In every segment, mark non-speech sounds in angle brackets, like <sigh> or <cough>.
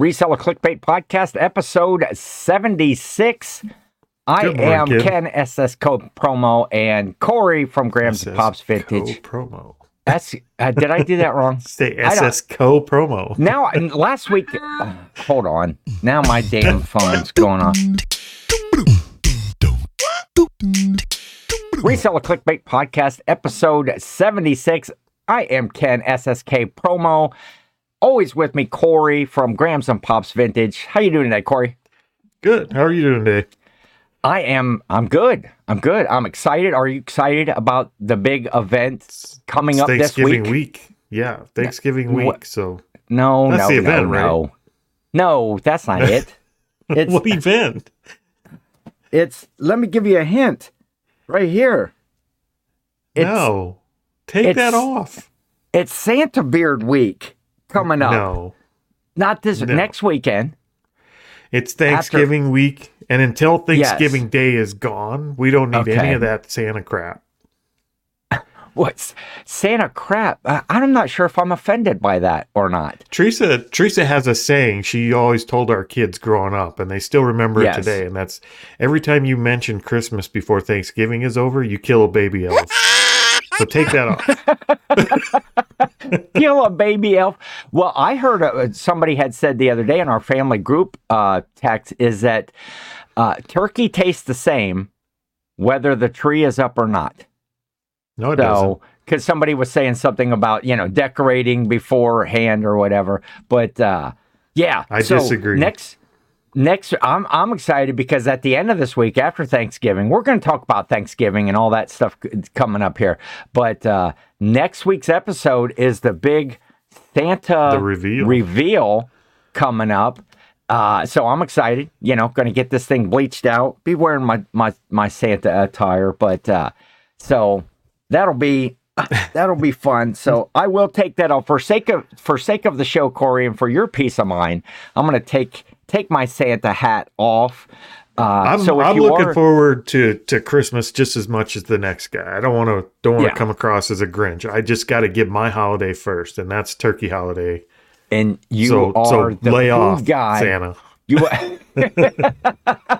Reseller Clickbait Podcast, episode 76. I am kid. Ken SSK Promo and Corey from Grams SS Pops Vintage. promo. S, uh, did I do that wrong? <laughs> Say SSK promo. Now, last week, uh, hold on. Now my damn phone's going on. Reseller Clickbait Podcast, episode 76. I am Ken SSK Promo. Always with me, Corey from Grams and Pops Vintage. How you doing today, Corey? Good. How are you doing today? I am. I'm good. I'm good. I'm excited. Are you excited about the big event coming It's up this Thanksgiving week? week. Yeah, Thanksgiving What- week. So, No, That's no, the no, event, right? no. No, that's not <laughs> it. It's what event? it's. Let me give you a hint. Right here. It's no, take that off. it's Santa Beard Week coming up. No, Not this No. next weekend. it's Thanksgiving week, and until Yes. Thanksgiving Day is gone, we don't need Okay. any of that Santa crap. <laughs> What's Santa crap? I, I'm not sure if I'm offended by that or not. Teresa Teresa has a saying she always told our kids growing up, and they still remember Yes. it today. And that's every time you mention Christmas before Thanksgiving is over, you kill a baby elf. So take that off. <laughs> Kill a baby elf. Well, I heard uh, somebody had said the other day in our family group uh, text is that uh, turkey tastes the same whether the tree is up or not. No, it doesn't. Because somebody was saying something about you know decorating beforehand or whatever, but uh, yeah, I so disagree. Next, next, I'm I'm excited because at the end of this week, after Thanksgiving, we're going to talk about Thanksgiving and all that stuff coming up here. But uh, next week's episode is the big Santa The reveal. reveal coming up. Uh, so I'm excited. You know, going to get this thing bleached out. Be wearing my my my Santa attire, but uh, so that'll be <laughs> that'll be fun. So I will take that off for sake of for sake of the show, Corey, and for your peace of mind. I'm going to take take my Santa hat off. Uh, I'm, so if I'm looking are, forward to, to Christmas just as much as the next guy. I don't want to don't want to Yeah. come across as a Grinch. I just got to give my holiday first, and that's Turkey holiday. and you so are so the lay food off, guy. Santa. You <laughs> <laughs>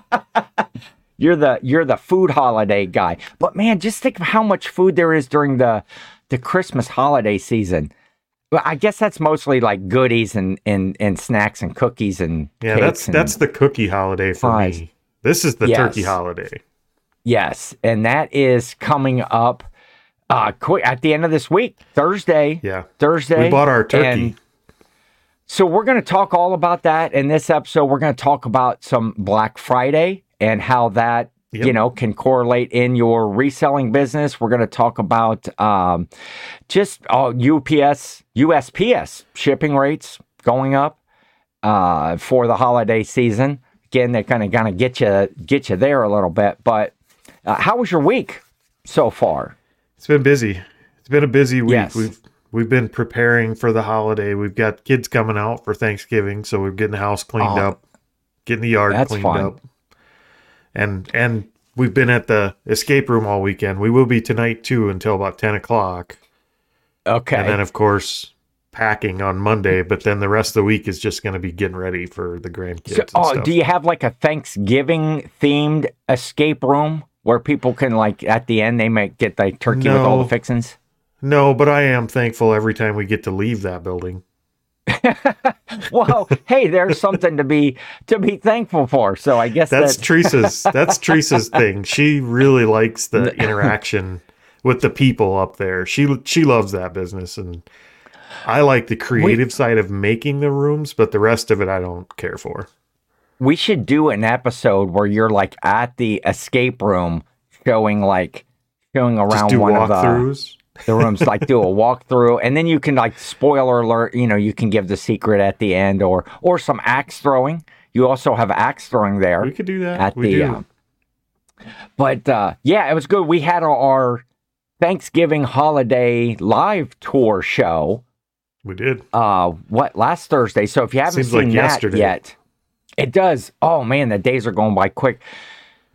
You're the you're the food holiday guy. But man, just think of how much food there is during the the Christmas holiday season. Well, I guess that's mostly like goodies and and, and snacks and cookies and Yeah, that's and- that's the cookie holiday for pies. me. This is the Yes. turkey holiday. yes, and that is coming up uh quick at the end of this week, Thursday. Yeah, Thursday. we bought our turkey. So we're going to talk all about that in this episode. We're going to talk about some Black Friday and how that Yep. you know can correlate in your reselling business. We're going to talk about um, just uh, UPS, USPS shipping rates going up uh, for the holiday season. Again, they're kind of going to get you get you there a little bit. But uh, how was your week so far? It's been busy. It's been a busy week. Yes. We've we've been preparing for the holiday. We've got kids coming out for Thanksgiving, so we're getting the house cleaned Oh, up, getting the yard cleaned fun. up. And and we've been at the escape room all weekend. We will be tonight too until about ten o'clock. Okay. And then of course packing on Monday, but then the rest of the week is just gonna be getting ready for the grandkids. So, and oh, stuff. do you have like a Thanksgiving themed escape room where people can like at the end they might get like turkey with all the fixings? no, but I am thankful every time we get to leave that building. <laughs> Well, hey, there's something to be to be thankful for. So I guess That's that Teresa's. <laughs> That's Teresa's thing. She really likes the <laughs> interaction with the people up there. She she loves that business, and I like the creative side of making the rooms, but the rest of it I don't care for. we should do an episode where you're like at the escape room showing like showing around one of the. The rooms, like do a walkthrough, and then you can like spoiler alert. You know, you can give the secret at the end, or or some axe throwing. You also have axe throwing there. We could do that. at we the do. uh, but uh yeah it was good we had our thanksgiving holiday live tour show we did. uh what last thursday so if you haven't Seems seen like that yesterday. yet it does oh man the days are going by quick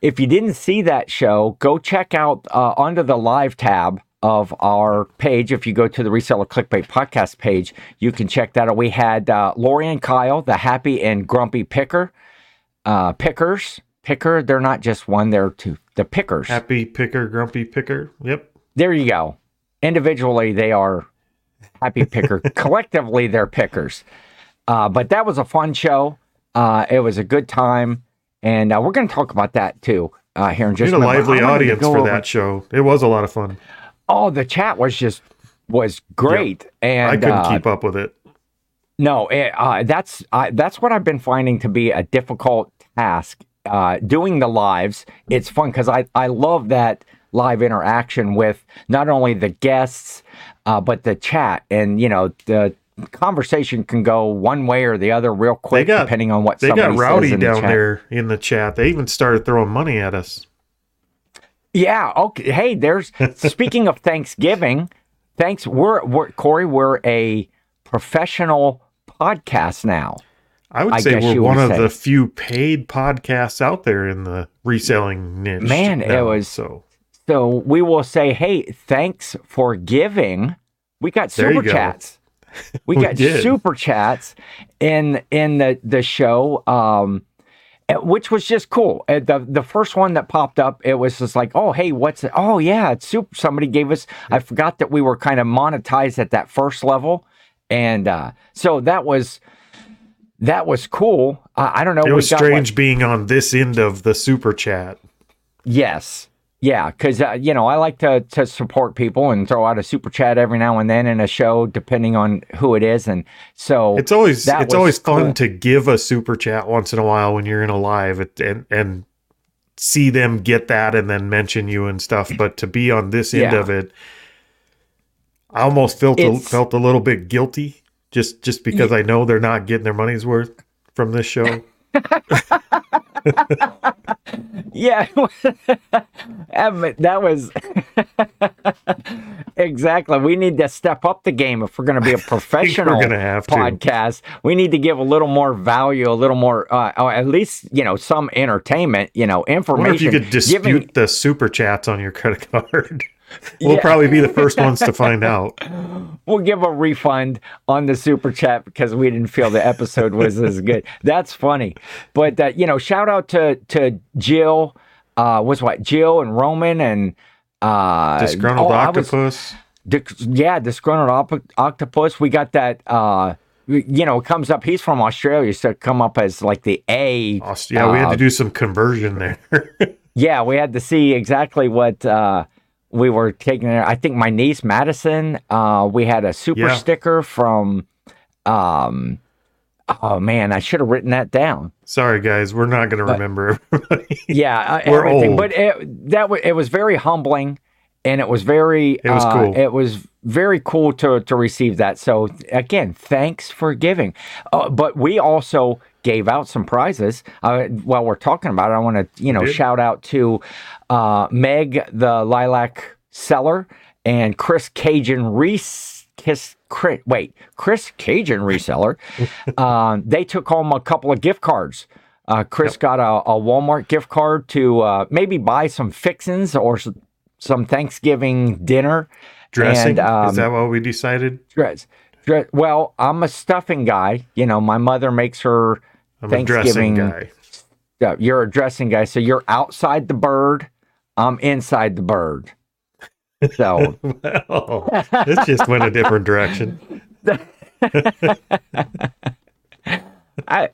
if you didn't see that show go check out uh under the live tab of our page. If you go to the Reseller Clickbait podcast page, you can check that out. We had uh, Lori and Kyle, the happy and grumpy picker, uh, pickers, picker. They're not just one; they're two. The pickers. Happy picker, grumpy picker. Yep. There you go. Individually, they are happy picker. <laughs> Collectively, they're pickers. Uh, but that was a fun show. Uh, it was a good time, and uh, we're going to talk about that too uh, here in just a minute. lively audience go for over- that show. It was a lot of fun. Oh, the chat was just was great, and I couldn't uh, keep up with it. No, it, uh, that's uh, that's what I've been finding to be a difficult task. Uh, doing the lives, it's fun because I I love that live interaction with not only the guests, uh, but the chat, and you know the conversation can go one way or the other real quick got- depending on what They got rowdy the down chat. there in the chat. They even started throwing money at us. Yeah. Okay. Hey, there's <laughs> speaking of Thanksgiving. Thanks. We're, we're Corey. We're a professional podcast now. I would I say we're one of say. the few paid podcasts out there in the reselling niche. Man, it was- so. So we will say, hey, thanks for giving. We got super go. chats. <laughs> We, We got did. super chats in in the the show, um, which was just cool. Uh, the the first one that popped up, it was just like, oh, hey, what's it? Oh, yeah, it's super. Somebody gave us. I forgot that we were kind of monetized at that first level, and uh, so that was that was cool. Uh, I don't know. It was like, strange being on this end of the super chat. Yes. Yeah, because uh, you know I like to to support people and throw out a super chat every now and then in a show, depending on who it is, and so It's always it's always fun cool. to give a super chat once in a while when you're in a live and and see them get that and then mention you and stuff. But to be on this end Yeah. of it, I almost felt a, felt a little bit guilty just just because I know they're not getting their money's worth from this show. <laughs> yeah, <laughs> that was <laughs> exactly. We need to step up the game if we're going to be a <laughs> professional have to. podcast. We need to give a little more value, a little more, uh, or at least you know some entertainment, you know, information. if you could dispute giving- the super chats on your credit card. <laughs> we'll Yeah. probably be the first ones to <laughs> find out. we'll give a refund on the super chat because we didn't feel the episode was as good. <laughs> That's funny, but uh, you know, shout out to to Jill. Uh, was what Jill and Roman and uh, Disgruntled oh, was- octopus. Dic- yeah, disgruntled op- octopus. We got that. Uh, you know, it comes up. He's from Australia, so it come up as like the A. Aust- yeah, we had uh, to do some conversion there. Yeah, we had to see exactly what uh, we were taking there. I think my niece Madison, uh, we had a super Yeah. sticker from. Um, oh man, I should have written that down. Sorry, guys, we're not going to remember everybody. <laughs> Yeah, uh, We're everything. old. But it, that was it was very humbling, and it was very. It was uh, cool. It was very cool to to receive that. So again, thanks for giving. Uh, but we also gave out some prizes. Uh, while we're talking about it, I want to you know shout out to uh, Meg the lilac seller and Chris Cajun Reese. Kiss, Chris, wait, Chris Cajun reseller. <laughs> um, they took home a couple of gift cards. Uh, Chris got a, a Walmart gift card to uh, maybe buy some fixins or some Thanksgiving dinner. Dressing And, um, is that what we decided? Dress. Well, I'm a stuffing guy. You know, my mother makes her I'm a dressing Thanksgiving- guy. Yeah, you're a dressing guy, so you're outside the bird. I'm inside the bird. So <laughs> Well, this just went a different direction. <laughs> I. <laughs>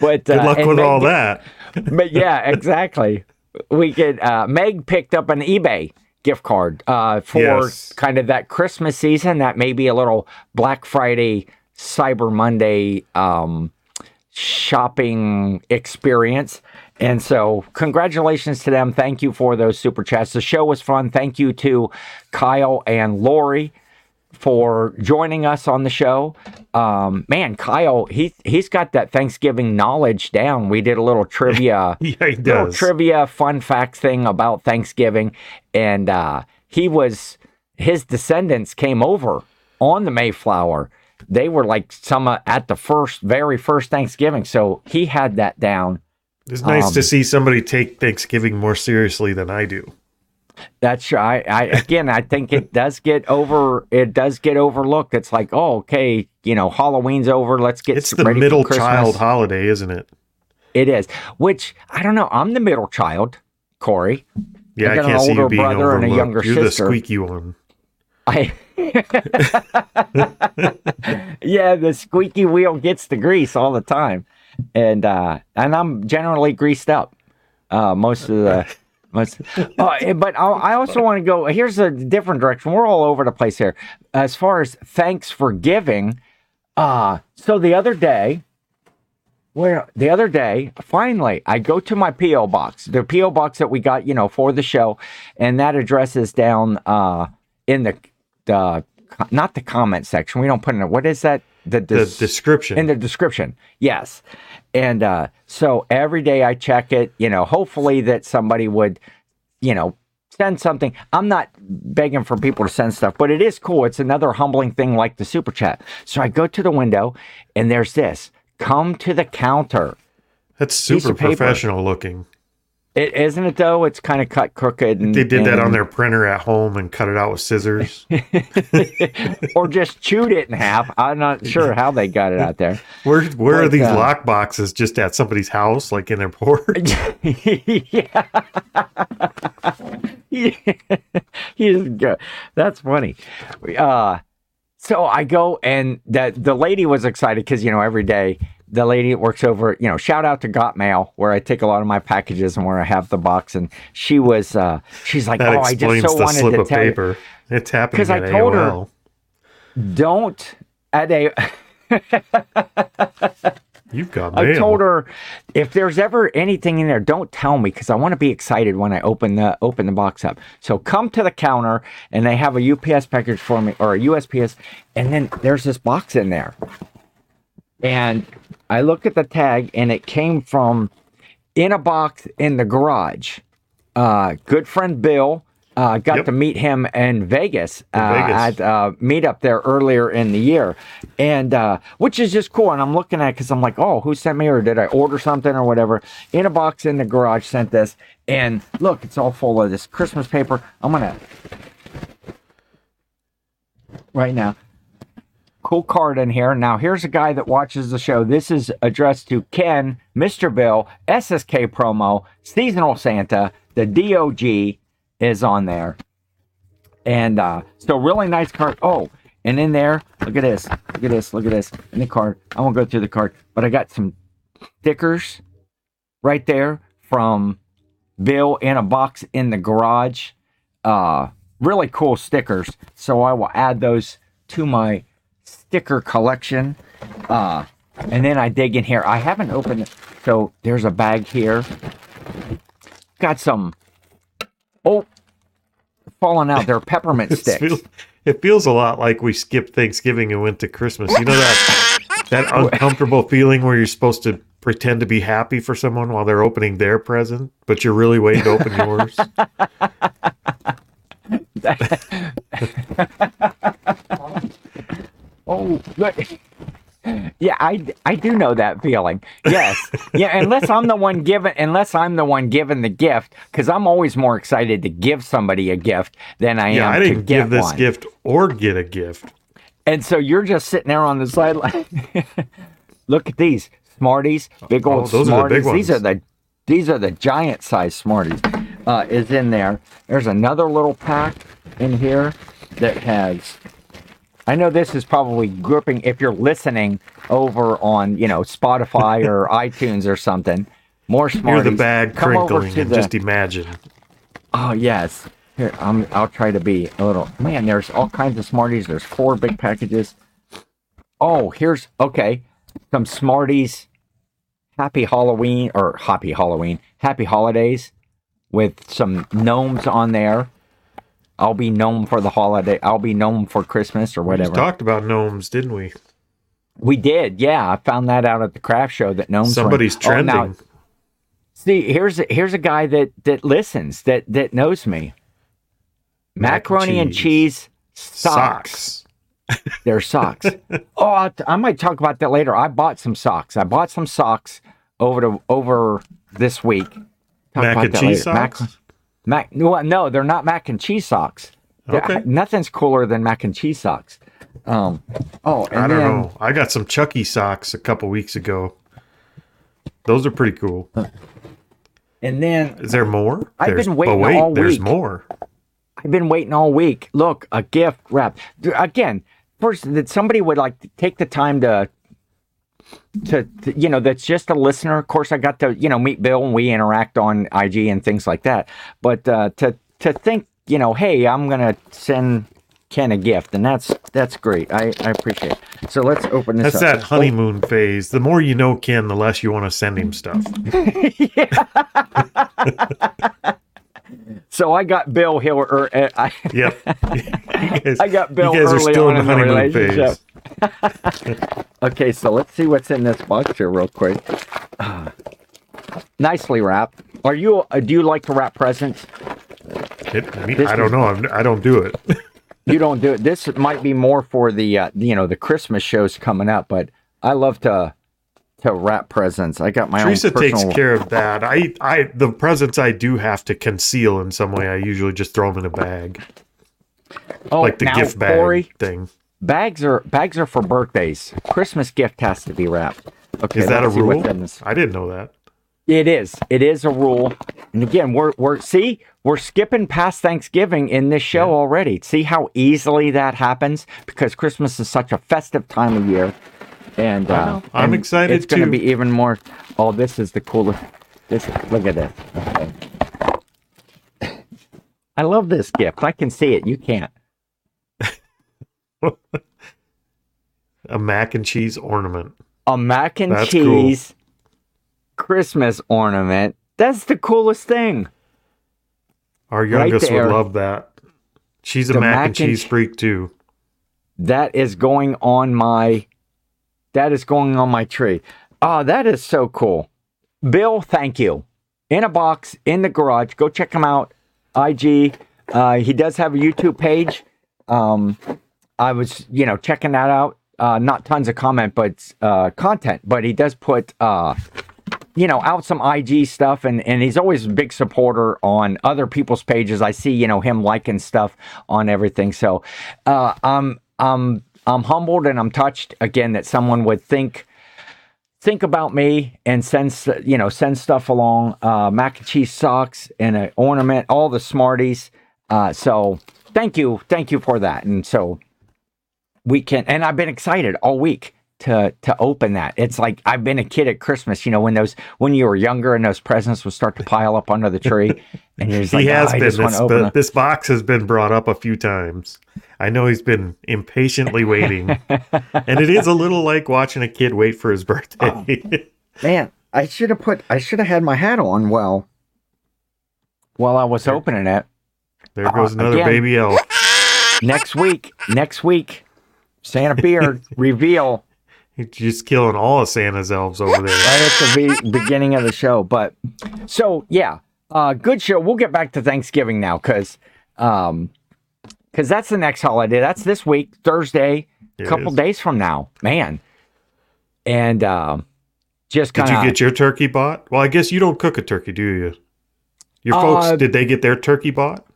but Good uh, luck and with Meg- all that. but yeah, exactly. We could. Uh, Meg picked up an eBay gift card uh, for Yes. kind of that Christmas season. That may be a little Black Friday, Cyber Monday um, shopping experience. And so, congratulations to them. Thank you for those super chats. The show was fun. Thank you to Kyle and Lori for joining us on the show. Um, man, Kyle, he he's got that Thanksgiving knowledge down. We did a little <laughs> trivia, Yeah, he little does. trivia fun fact thing about Thanksgiving, and uh, he was his descendants came over on the Mayflower. They were like some uh, at the first, very first Thanksgiving, so he had that down. It's nice um, to see somebody take Thanksgiving more seriously than I do. That's right. I again, I think it does get over. It does get overlooked. It's like, oh, okay, you know, Halloween's over. Let's get It's the ready middle child holiday, isn't it? It is. Which I don't know. I'm the middle child, Corey. Yeah, I I, got an can't see you older being brother and a overlooked. younger You're sister. the squeaky one. I. <laughs> yeah, the squeaky wheel gets the grease all the time, and uh, and I'm generally greased up. Uh, most of the. Uh, but I, I also want to go. Here's a different direction. We're all over the place here. As far as thanks for giving, uh, so the other day, where the other day, finally, I go to my PO box, the PO box that we got, you know, for the show, and that address is down uh, in the the not the comment section. We don't put in it. What is that? The, The description. in the description. Yes. And uh, so every day I check it, you know, hopefully that somebody would, you know, send something. I'm not begging for people to send stuff, but it is cool. It's another humbling thing like the super chat. So I go to the window and there's this come to the counter. That's super professional looking. It isn't it though? It's kind of cut crooked. And, They did that on their printer at home and cut it out with scissors. <laughs> <laughs> or just chewed it in half. I'm not sure how they got it out there. Where where are these uh, lock boxes? Just at somebody's house, like in their porch? <laughs> yeah. He's good. That's funny. Uh, so I go and the the lady was excited because you know every day the lady that works over you know shout out to Got Mail where I take a lot of my packages and where I have the box and she was uh she's like That oh I just so wanted slip to of tell you paper. It's happening 'Cause I told her- don't at a <laughs> You've got Mail. I told her if there's ever anything in there, don't tell me because I want to be excited when I open the open the box up. So come to the counter and they have a UPS package for me or a USPS, and then there's this box in there. And I look at the tag and it came from in a box in the garage. Uh, good friend Bill. Uh, got Yep. to meet him in Vegas, uh, Vegas. at uh, meetup there earlier in the year, and uh, which is just cool. And I'm looking at it because I'm like, oh, who sent me, or did I order something or whatever? In a box in the garage, sent this, and look, it's all full of this Christmas paper. I'm gonna right now. Cool card in here. Now, here's a guy that watches the show. This is addressed to Ken, Mr. Bill, SSK promo, Seasonal Santa, the DOG is on there. And uh, so, really nice card. Oh, and in there, look at this. Look at this. Look at this. In the card. I won't go through the card, but I got some stickers right there from Bill in a box in the garage. Uh, really cool stickers. So I will add those to my sticker collection. Uh, and then I dig in here. I haven't opened it. So there's a bag here. Got some. Oh, falling out. They're peppermint <laughs> sticks. feels, it feels a lot like we skipped Thanksgiving and went to Christmas. You know that that <laughs> uncomfortable feeling where you're supposed to pretend to be happy for someone while they're opening their present, but you're really waiting to open yours. <laughs> Oh, good. <laughs> Yeah, I, I do know that feeling. Yes. Yeah, unless I'm the one giving unless I'm the one giving the gift cuz I'm always more excited to give somebody a gift than I Yeah, am I to didn't give this one. gift or get a gift. And so you're just sitting there on the sideline. <laughs> Look at these Smarties, big old Oh, those are the Smarties. big these are the these are the giant size Smarties. Uh, is in there. There's another little pack in here that has. I know this is probably gripping if you're listening over on you know Spotify <laughs> or iTunes or something. More Hear Smarties. the bag Come crinkling and the- just imagine. Oh yes. Here, I'm, I'll try to be a little. Man, there's all kinds of Smarties. There's four big packages. Oh, here's okay. Some Smarties. Happy Halloween or Happy Halloween. Happy Holidays, with some gnomes on there. I'll be gnome for the holiday. I'll be gnome for Christmas or whatever. We talked about gnomes, didn't we? we did, yeah. I found that out at the craft show that gnomes. Somebody's Oh, trending. now, see, here's a, here's a guy that that listens that that knows me. Mac and Macaroni and cheese. cheese socks. Socks. <laughs> They're socks. <laughs> oh, I, I might talk about that later. I bought some socks. I bought some socks over to over this week. Talk Mac about and that cheese later. Socks. Mac. Mac, well, no, they're not mac and cheese socks. They're- Okay. nothing's cooler than mac and cheese socks. Um. Oh, and I don't then, know. I got some Chucky socks a couple weeks ago. Those are pretty cool. And then Is there more? I've There's- been waiting wait, all there's week. more. I've been waiting all week. Look, a gift wrap. Again, first that somebody would like to take the time to, to, to, you know, that's just a listener. Of course, I got to, you know, meet Bill and we interact on IG and things like that. But uh, to to think, you know, hey, I'm gonna send Ken a gift, and that's that's great. I, I appreciate it. So let's open this That's up. that honeymoon phase. The more you know Ken, the less you want to send him stuff. <laughs> So I got Bill Hill, or uh, I, Yep. <laughs> I got Bill You guys are early still on in the honeymoon relationship. phase. <laughs> Okay, so let's see what's in this box here, real quick. Ah. <sighs> nicely wrapped. Are you? Uh, do you like to wrap presents? It- me- This I don't know. I'm, I don't do it. <laughs> You don't do it. This might be more for the uh, you know the Christmas shows coming up, but I love to to wrap presents. I got my Teresa own personal. takes care of that. I, I, the presents I do have to conceal in some way. I usually just throw them in a bag, oh, like the gift bag Corey, thing. Bags are bags are for birthdays. Christmas gift has to be wrapped. Okay, Is that a let's see what's rule? I didn't know that. It is. It is a rule. And again, we're we're see, we're skipping past Thanksgiving in this show already. See how easily that happens because Christmas is such a festive time of year. And uh. I'm and excited It's going to be even more. Oh, this is the coolest. This look at this. Okay. <coughs> I love this gift. I can see it. You can't. <laughs> A mac and cheese ornament. A mac and That's cool. cheese Christmas ornament. That's the coolest thing. Our youngest there. would love that. She's a mac, mac and and cheese che- freak too. that is going on my that is going on my tree oh that is so cool bill thank you in a box in the garage go check him out ig uh, he does have a youtube page um, i was you know checking that out uh, not tons of comment but uh, content but he does put uh, you know, out some IG stuff, and and he's always a big supporter on other people's pages. I see, you know, him liking stuff on everything. So, uh, I'm I'm I'm humbled and I'm touched again that someone would think think about me and send you know send stuff along. Uh, mac and cheese socks and an ornament, all the Smarties. Uh, so thank you, thank you for that. And so we can and I've been excited all week to to open that. It's like I've been a kid at Christmas, you know, when those when you were younger and those presents would start to pile up under the tree and you're just He like, has "Oh, been. This, the- this box has been brought up a few times. I know he's been impatiently waiting, and it is a little like watching a kid wait for his birthday. Man, I should have put I should have had my hat on well while I was opening it. there goes Uh, another again. baby elf. Next week, next week, Santa Beard reveal <laughs> He's just killing all of Santa's elves over there. <laughs> right at the be- beginning of the show. But so yeah, uh, good show. We'll get back to Thanksgiving now because um, because that's the next holiday. That's this week, Thursday, a couple is. days from now, man. And um, just Did you get your turkey bought? Well, I guess you don't cook a turkey, do you? Your Uh, folks, did they get their turkey bought?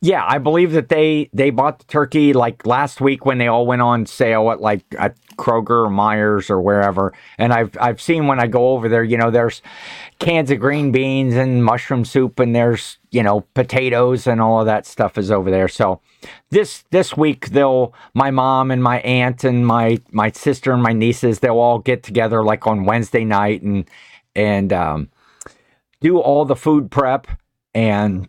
Yeah, I believe that they they bought the turkey like last week when they all went on sale at like at Kroger or Meijer's or wherever. And I've I've seen when I go over there, you know, there's cans of green beans and mushroom soup and there's, you know, potatoes and all of that stuff is over there. So this this week they'll my mom and my aunt and my my sister and my nieces, they'll all get together like on Wednesday night and and um do all the food prep and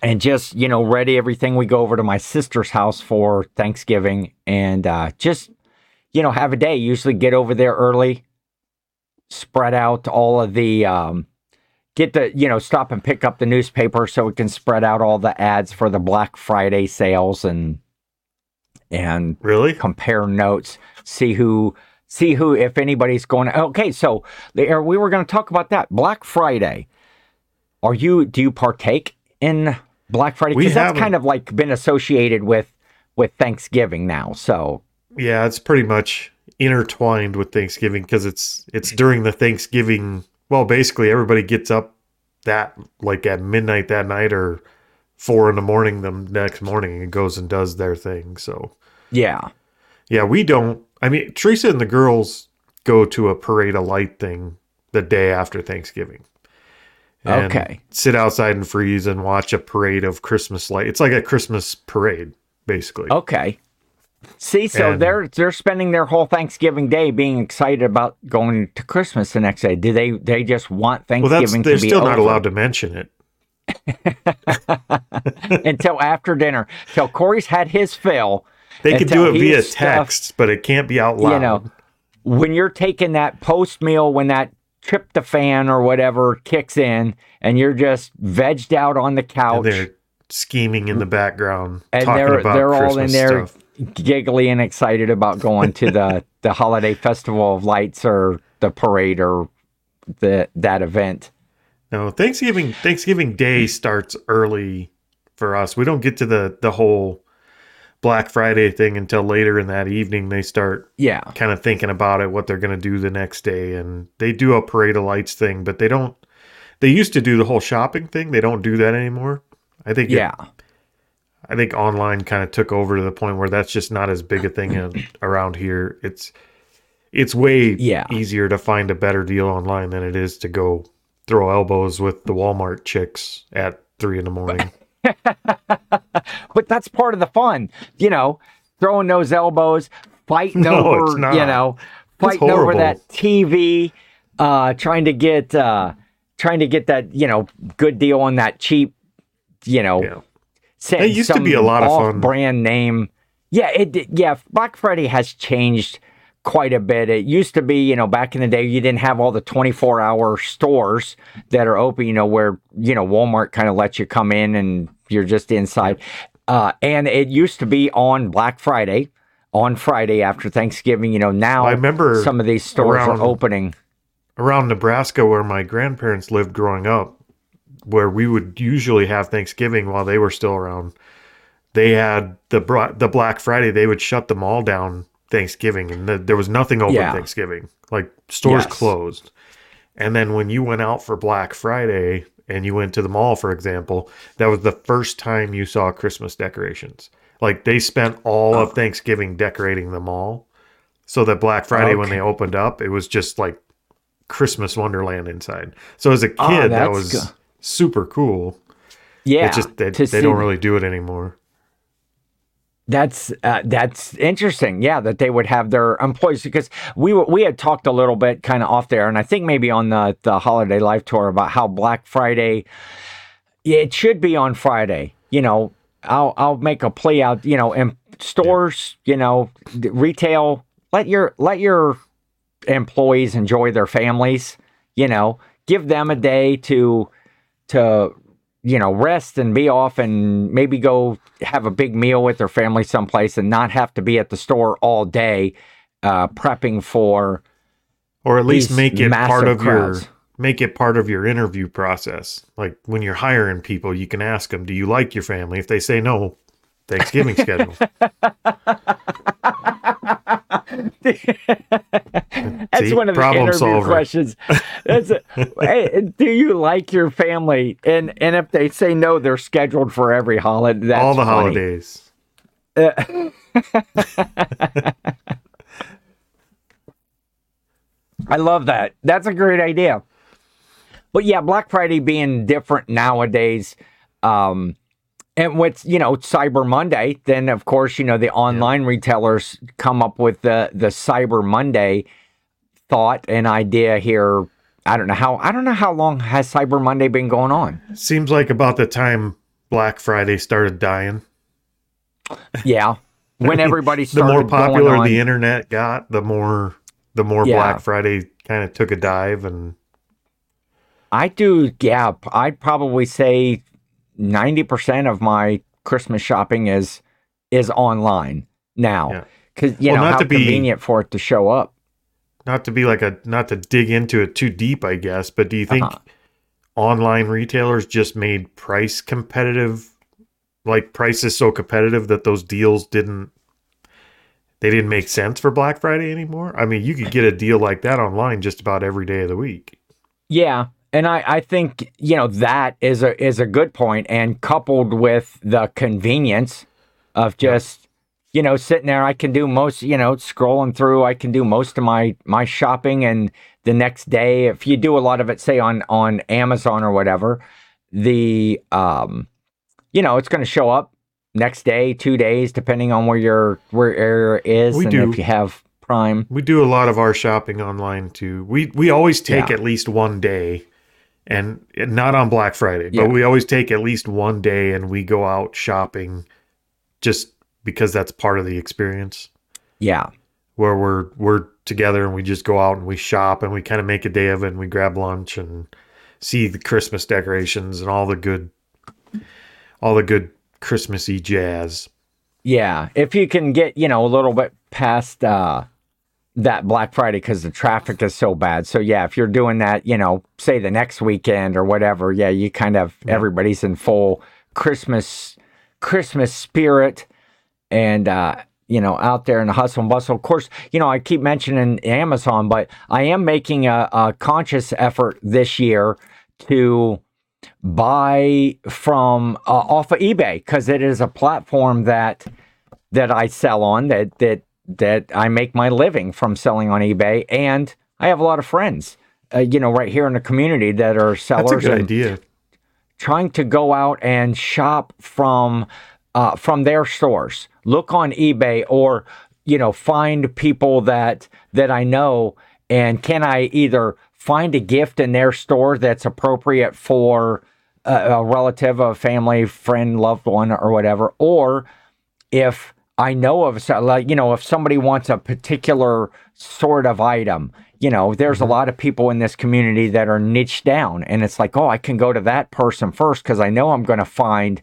and just you know ready everything we go over to my sister's house for thanksgiving and uh, just you know have a day usually get over there early spread out all of the um, get the you know stop and pick up the newspaper so we can spread out all the ads for the black friday sales and and Really? compare notes, see who see who if anybody's going. Okay, so the we were going to talk about that Black Friday. Are you do you partake in Black Friday? Because that's kind of like been associated with with Thanksgiving now. So Yeah, it's pretty much intertwined with Thanksgiving because it's it's during the Thanksgiving. Well, basically, everybody gets up that like at midnight that night or four in the morning the next morning and goes and does their thing. So Yeah. yeah, we don't. I mean, Teresa and the girls go to a parade of light thing the day after Thanksgiving. Okay. Sit outside and freeze and watch a parade of Christmas light. It's like a Christmas parade, basically. Okay. See, so And- they're they're spending their whole Thanksgiving day being excited about going to Christmas the next day. Do they they just want well, Thanksgiving that's they're to be still not allowed to mention it. <laughs> until after dinner? Till Corey's had his fill. They could do it via he's stuffed- text, but it can't be out loud. You know, when you're taking that post meal, when that tryptophan or whatever kicks in, and you're just vegged out on the and couch, they're scheming in the background, and talking they're about they're all in there stuff. giggly and excited about going to the <laughs> the holiday festival of lights or the parade or the that event. No, Thanksgiving Thanksgiving Day starts early for us. We don't get to the the whole Black Friday thing until later in that evening. They start Yeah, kind of thinking about it, what they're going to do the next day, and they do a parade of lights thing, but they don't. They used to do the whole shopping thing. They don't do that anymore. I think. it- yeah, I think online kind of took over to the point where that's just not as big a thing in, around here. It's it's way Yeah. easier to find a better deal online than it is to go throw elbows with the Walmart chicks at three in the morning. <laughs> <laughs> but that's part of the fun, you know, throwing those elbows, fighting <laughs> No, over, you know, fighting over that TV, uh, trying to get uh, trying to get that you know good deal on that cheap, you know, Yeah. It used to be a lot of fun. Brand name, yeah, it yeah. Black Friday has changed quite a bit. It used to be, you know, back in the day, you didn't have all the 24 hour stores that are open, you know, where, you know, Walmart kind of lets you come in and you're just inside. Uh, and it used to be on Black Friday, on Friday after Thanksgiving. You know, now I remember some of these stores around- are opening. Around Nebraska, where my grandparents lived growing up, where we would usually have Thanksgiving while they were still around, they had the the Black Friday. They would shut them all down Thanksgiving, and the, there was nothing open Yeah. Thanksgiving. Like stores Yes. closed. And then when you went out for Black Friday and you went to the mall, for example, that was the first time you saw Christmas decorations. Like they spent all Oh. of Thanksgiving decorating the mall. So that Black Friday when they opened up, it was just like Christmas Wonderland inside. So as a kid, Oh, that was go- super cool. Yeah. It's just they, they don't really do it anymore. That's uh, that's interesting. Yeah, that they would have their employees because we were, we had talked a little bit kind of off there, and I think maybe on the the holiday life tour about how Black Friday. Yeah, it should be on Friday. You know, I'll I'll make a plea out. You know, in stores, you know, retail. Let your let your employees enjoy their families. You know, give them a day to to you know rest and be off and maybe go have a big meal with their family someplace and not have to be at the store all day uh, prepping for or at least make it part of crowds. your make it part of your interview process. Like when you're hiring people you can ask them do you like your family? If they say no thanksgiving schedule <laughs> <laughs> that's one of the interview solver. questions that's a, hey, do you like your family and and if they say no they're scheduled for every holiday that's all the funny. holidays <laughs> I love that. That's a great idea. But yeah, Black Friday being different nowadays, um, and with you know Cyber Monday, then of course you know the online retailers come up with the the Cyber Monday thought and idea here. I don't know how I don't know how long has Cyber Monday been going on. seems like about the time black friday started dying Yeah, <laughs> when everybody the started more going popular on, the internet got the more the more Yeah. black friday kind of took a dive and I do, yeah. I'd probably say ninety percent of my Christmas shopping is is online now Yeah. because you Well, know not how to be- convenient for it to show up. not to be like a not to dig into it too deep i guess but do you think Uh-huh. online retailers just made price competitive like prices so competitive that those deals didn't they didn't make sense for black friday anymore i mean you could get a deal like that online just about every day of the week Yeah, and I, I think you know that is a is a good point, and coupled with the convenience of just you know sitting there, I can do most you know scrolling through. I can do most of my my shopping, and the next day, if you do a lot of it, say on on Amazon or whatever, the um, you know, it's going to show up next day, two days, depending on where your where area is, We and do. if you have Prime. We do a lot of our shopping online too. We we always take Yeah. at least one day, and not on Black Friday, Yeah. but we always take at least one day and we go out shopping, just because that's part of the experience. Yeah, Where we're we're together and we just go out and we shop and we kind of make a day of it and we grab lunch and see the Christmas decorations and all the good, all the good Christmassy jazz. yeah. If you can get you know a little bit past uh, that Black Friday because the traffic is so bad. So yeah, if you're doing that, you know, say the next weekend or whatever, yeah, you kind of everybody's in full Christmas Christmas spirit and uh you know out there in the hustle and bustle of course you know i keep mentioning amazon but i am making a, a conscious effort this year to buy from uh, off of ebay because it is a platform that that i sell on that that that i make my living from selling on ebay and i have a lot of friends uh, you know right here in the community that are sellers That's a good and idea. trying to go out and shop from uh, from their stores. Look on eBay or you know find people that that I know and can I either find a gift in their store that's appropriate for a, a relative, a family, friend, loved one, or whatever, or if I know of like you know if somebody wants a particular sort of item, you know, there's a mm-hmm. lot of people in this community that are niched down, and it's like, oh, I can go to that person first because I know I'm going to find,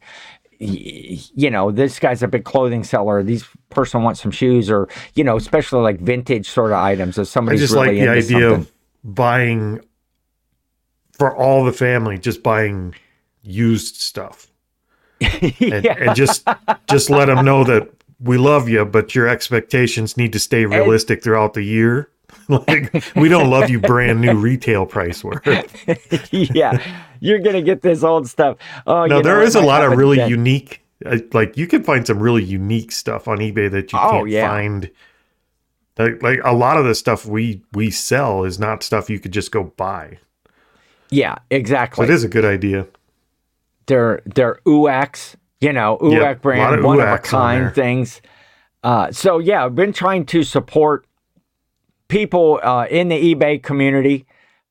you know, this guy's a big clothing seller. This person wants some shoes, or you know, especially like vintage sort of items. If I somebody's just like really the into idea something. of buying for all the family, just buying used stuff. <laughs> and, yeah. and just just let them know that we love you, but your expectations need to stay realistic throughout the year. <laughs> like we don't love you brand new retail price worth. <laughs> yeah, you're gonna get this old stuff. Oh, No, there know, is a lot of really unique. uh, Like you can find some really unique stuff on eBay that you Oh, can't yeah. find. Like, like a lot of the stuff we we sell is not stuff you could just go buy. Yeah, So exactly. it is a good idea. they're they're UX, you know, UX Yep, brand, of one of a UX on kind things. Uh, so yeah, I've been trying to support people uh, in the eBay community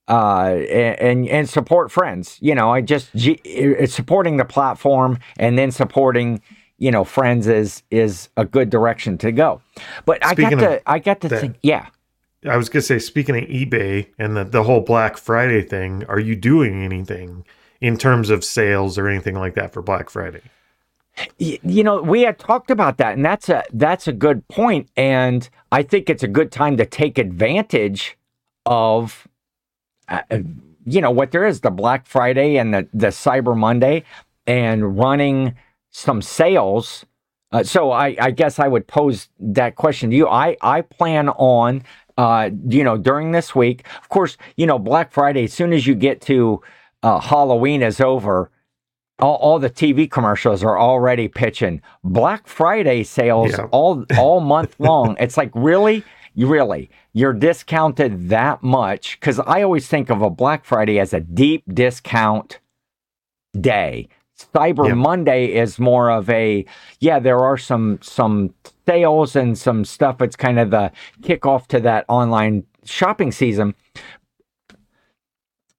uh, and and support friends. You know, I just it's supporting the platform and then supporting you know friends is is a good direction to go. But I got to I got to that- think, yeah. I was gonna say, speaking of eBay and the, the whole Black Friday thing, are you doing anything in terms of sales or anything like that for Black Friday? You know we had talked about that and that's a that's a good point and i think it's a good time to take advantage of uh, uh, you know what there is the black friday and the the cyber monday and running some sales. Uh, so I, I guess i would pose that question to you. I i plan on uh you know during this week of course you know black friday as soon as you get to uh, halloween is over all, all the TV commercials are already pitching Black Friday sales Yeah. all <laughs> all month long. it's like really, you really, you're discounted that much because I always think of a Black Friday as a deep discount day. Cyber Yeah. Monday is more of a yeah. There are some some sales and some stuff. It's kind of the kickoff to that online shopping season.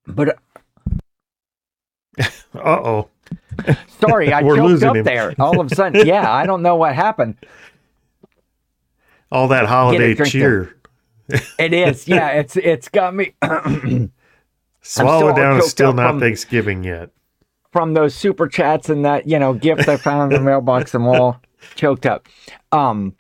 But Uh <laughs> oh. <laughs> sorry, I choked up him. there. All of a sudden, <laughs> yeah, I don't know what happened. All that holiday cheer. It is, yeah. <laughs> It's it's got me <clears throat> Swallow down. It's still not from- Thanksgiving yet. from those super chats and that you know gift I found in the mailbox. I'm all choked up. Um,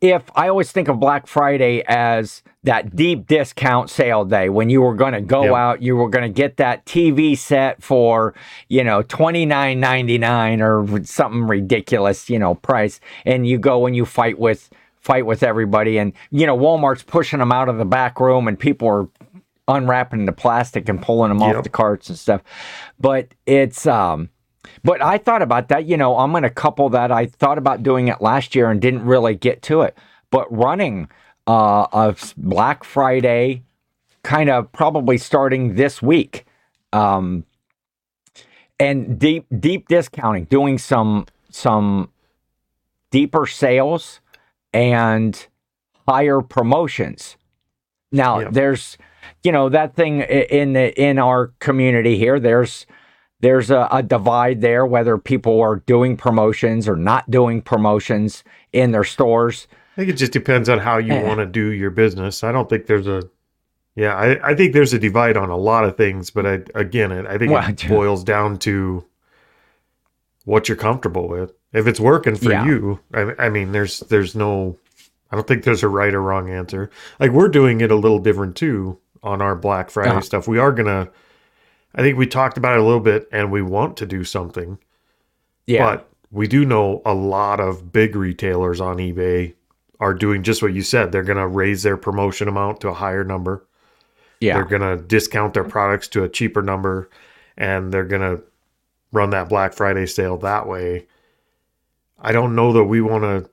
if I always think of Black Friday as that deep discount sale day when you were going to go Yep. out, you were going to get that TV set for you know twenty nine ninety nine or something ridiculous, you know, price, and you go and you fight with fight with everybody, and you know Walmart's pushing them out of the back room, and people are unwrapping the plastic and pulling them Yep. off the carts and stuff. But it's um but I thought about that, you know, I'm going to couple that. I thought about doing it last year and didn't really get to it. But running uh s- Black Friday kind of probably starting this week. Um and deep deep discounting, doing some some deeper sales and higher promotions. Now, Yep. there's you know that thing in the in our community here. There's there's a, a divide there whether people are doing promotions or not doing promotions in their stores. I think it just depends on how you Eh. want to do your business. I don't think there's a, yeah, I, I think there's a divide on a lot of things, but I, again, it, I think Well, it <laughs> boils down to what you're comfortable with. If it's working for Yeah. you, I, I mean, there's, there's no, I don't think there's a right or wrong answer. Like we're doing it a little different too on our Black Friday Uh-huh. stuff. We are gonna, I think we talked about it a little bit, and we want to do something. Yeah, But we do know a lot of big retailers on eBay are doing just what you said. They're going to raise their promotion amount to a higher number. yeah, They're going to discount their products to a cheaper number and they're going to run that Black Friday sale that way. I don't know that we want to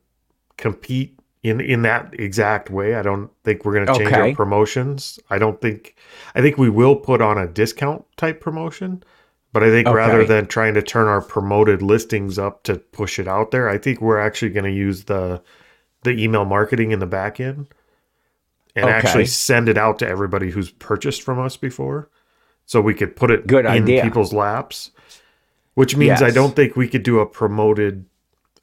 compete in in that exact way. I don't think we're going to change Okay. our promotions. I don't think I think we will put on a discount type promotion, but I think rather than trying to turn our promoted listings up to push it out there, I think we're actually going to use the the email marketing in the back end and Okay. actually send it out to everybody who's purchased from us before so we could put it Good in idea. people's laps which means i don't think we could do a promoted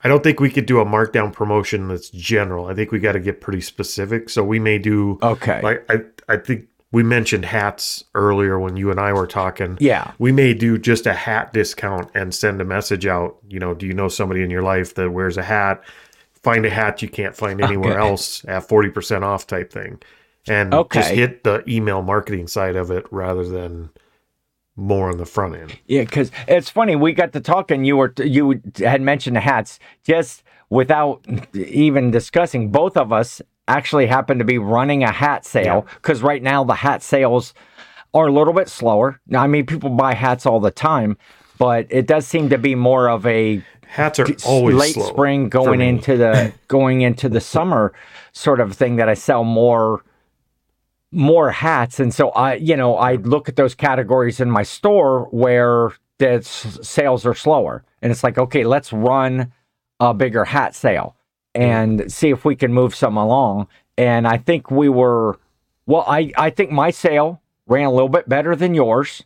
i don't think we could do a markdown promotion that's general. I think we got to get pretty specific. So we may do okay, like i i think we mentioned hats earlier when you and i were talking. Yeah, we may do just a hat discount and send a message out you know do you know somebody in your life that wears a hat find a hat you can't find anywhere Okay. else at 40% off type thing and Okay. just hit the email marketing side of it rather than more on the front end Yeah, because it's funny. We got to talking. You were you had mentioned the hats just without even discussing. Both of us actually happen to be running a hat sale because right now the hat sales are a little bit slower. Now, I mean, people buy hats all the time, but it does seem to be more of a hats are always late slow spring going into the <laughs> going into the summer sort of thing that I sell more more hats. And so I you know I look at those categories in my store where the s- sales are slower. And it's like okay let's run a bigger hat sale and see if we can move some along. And I think we were well I I think my sale ran a little bit better than yours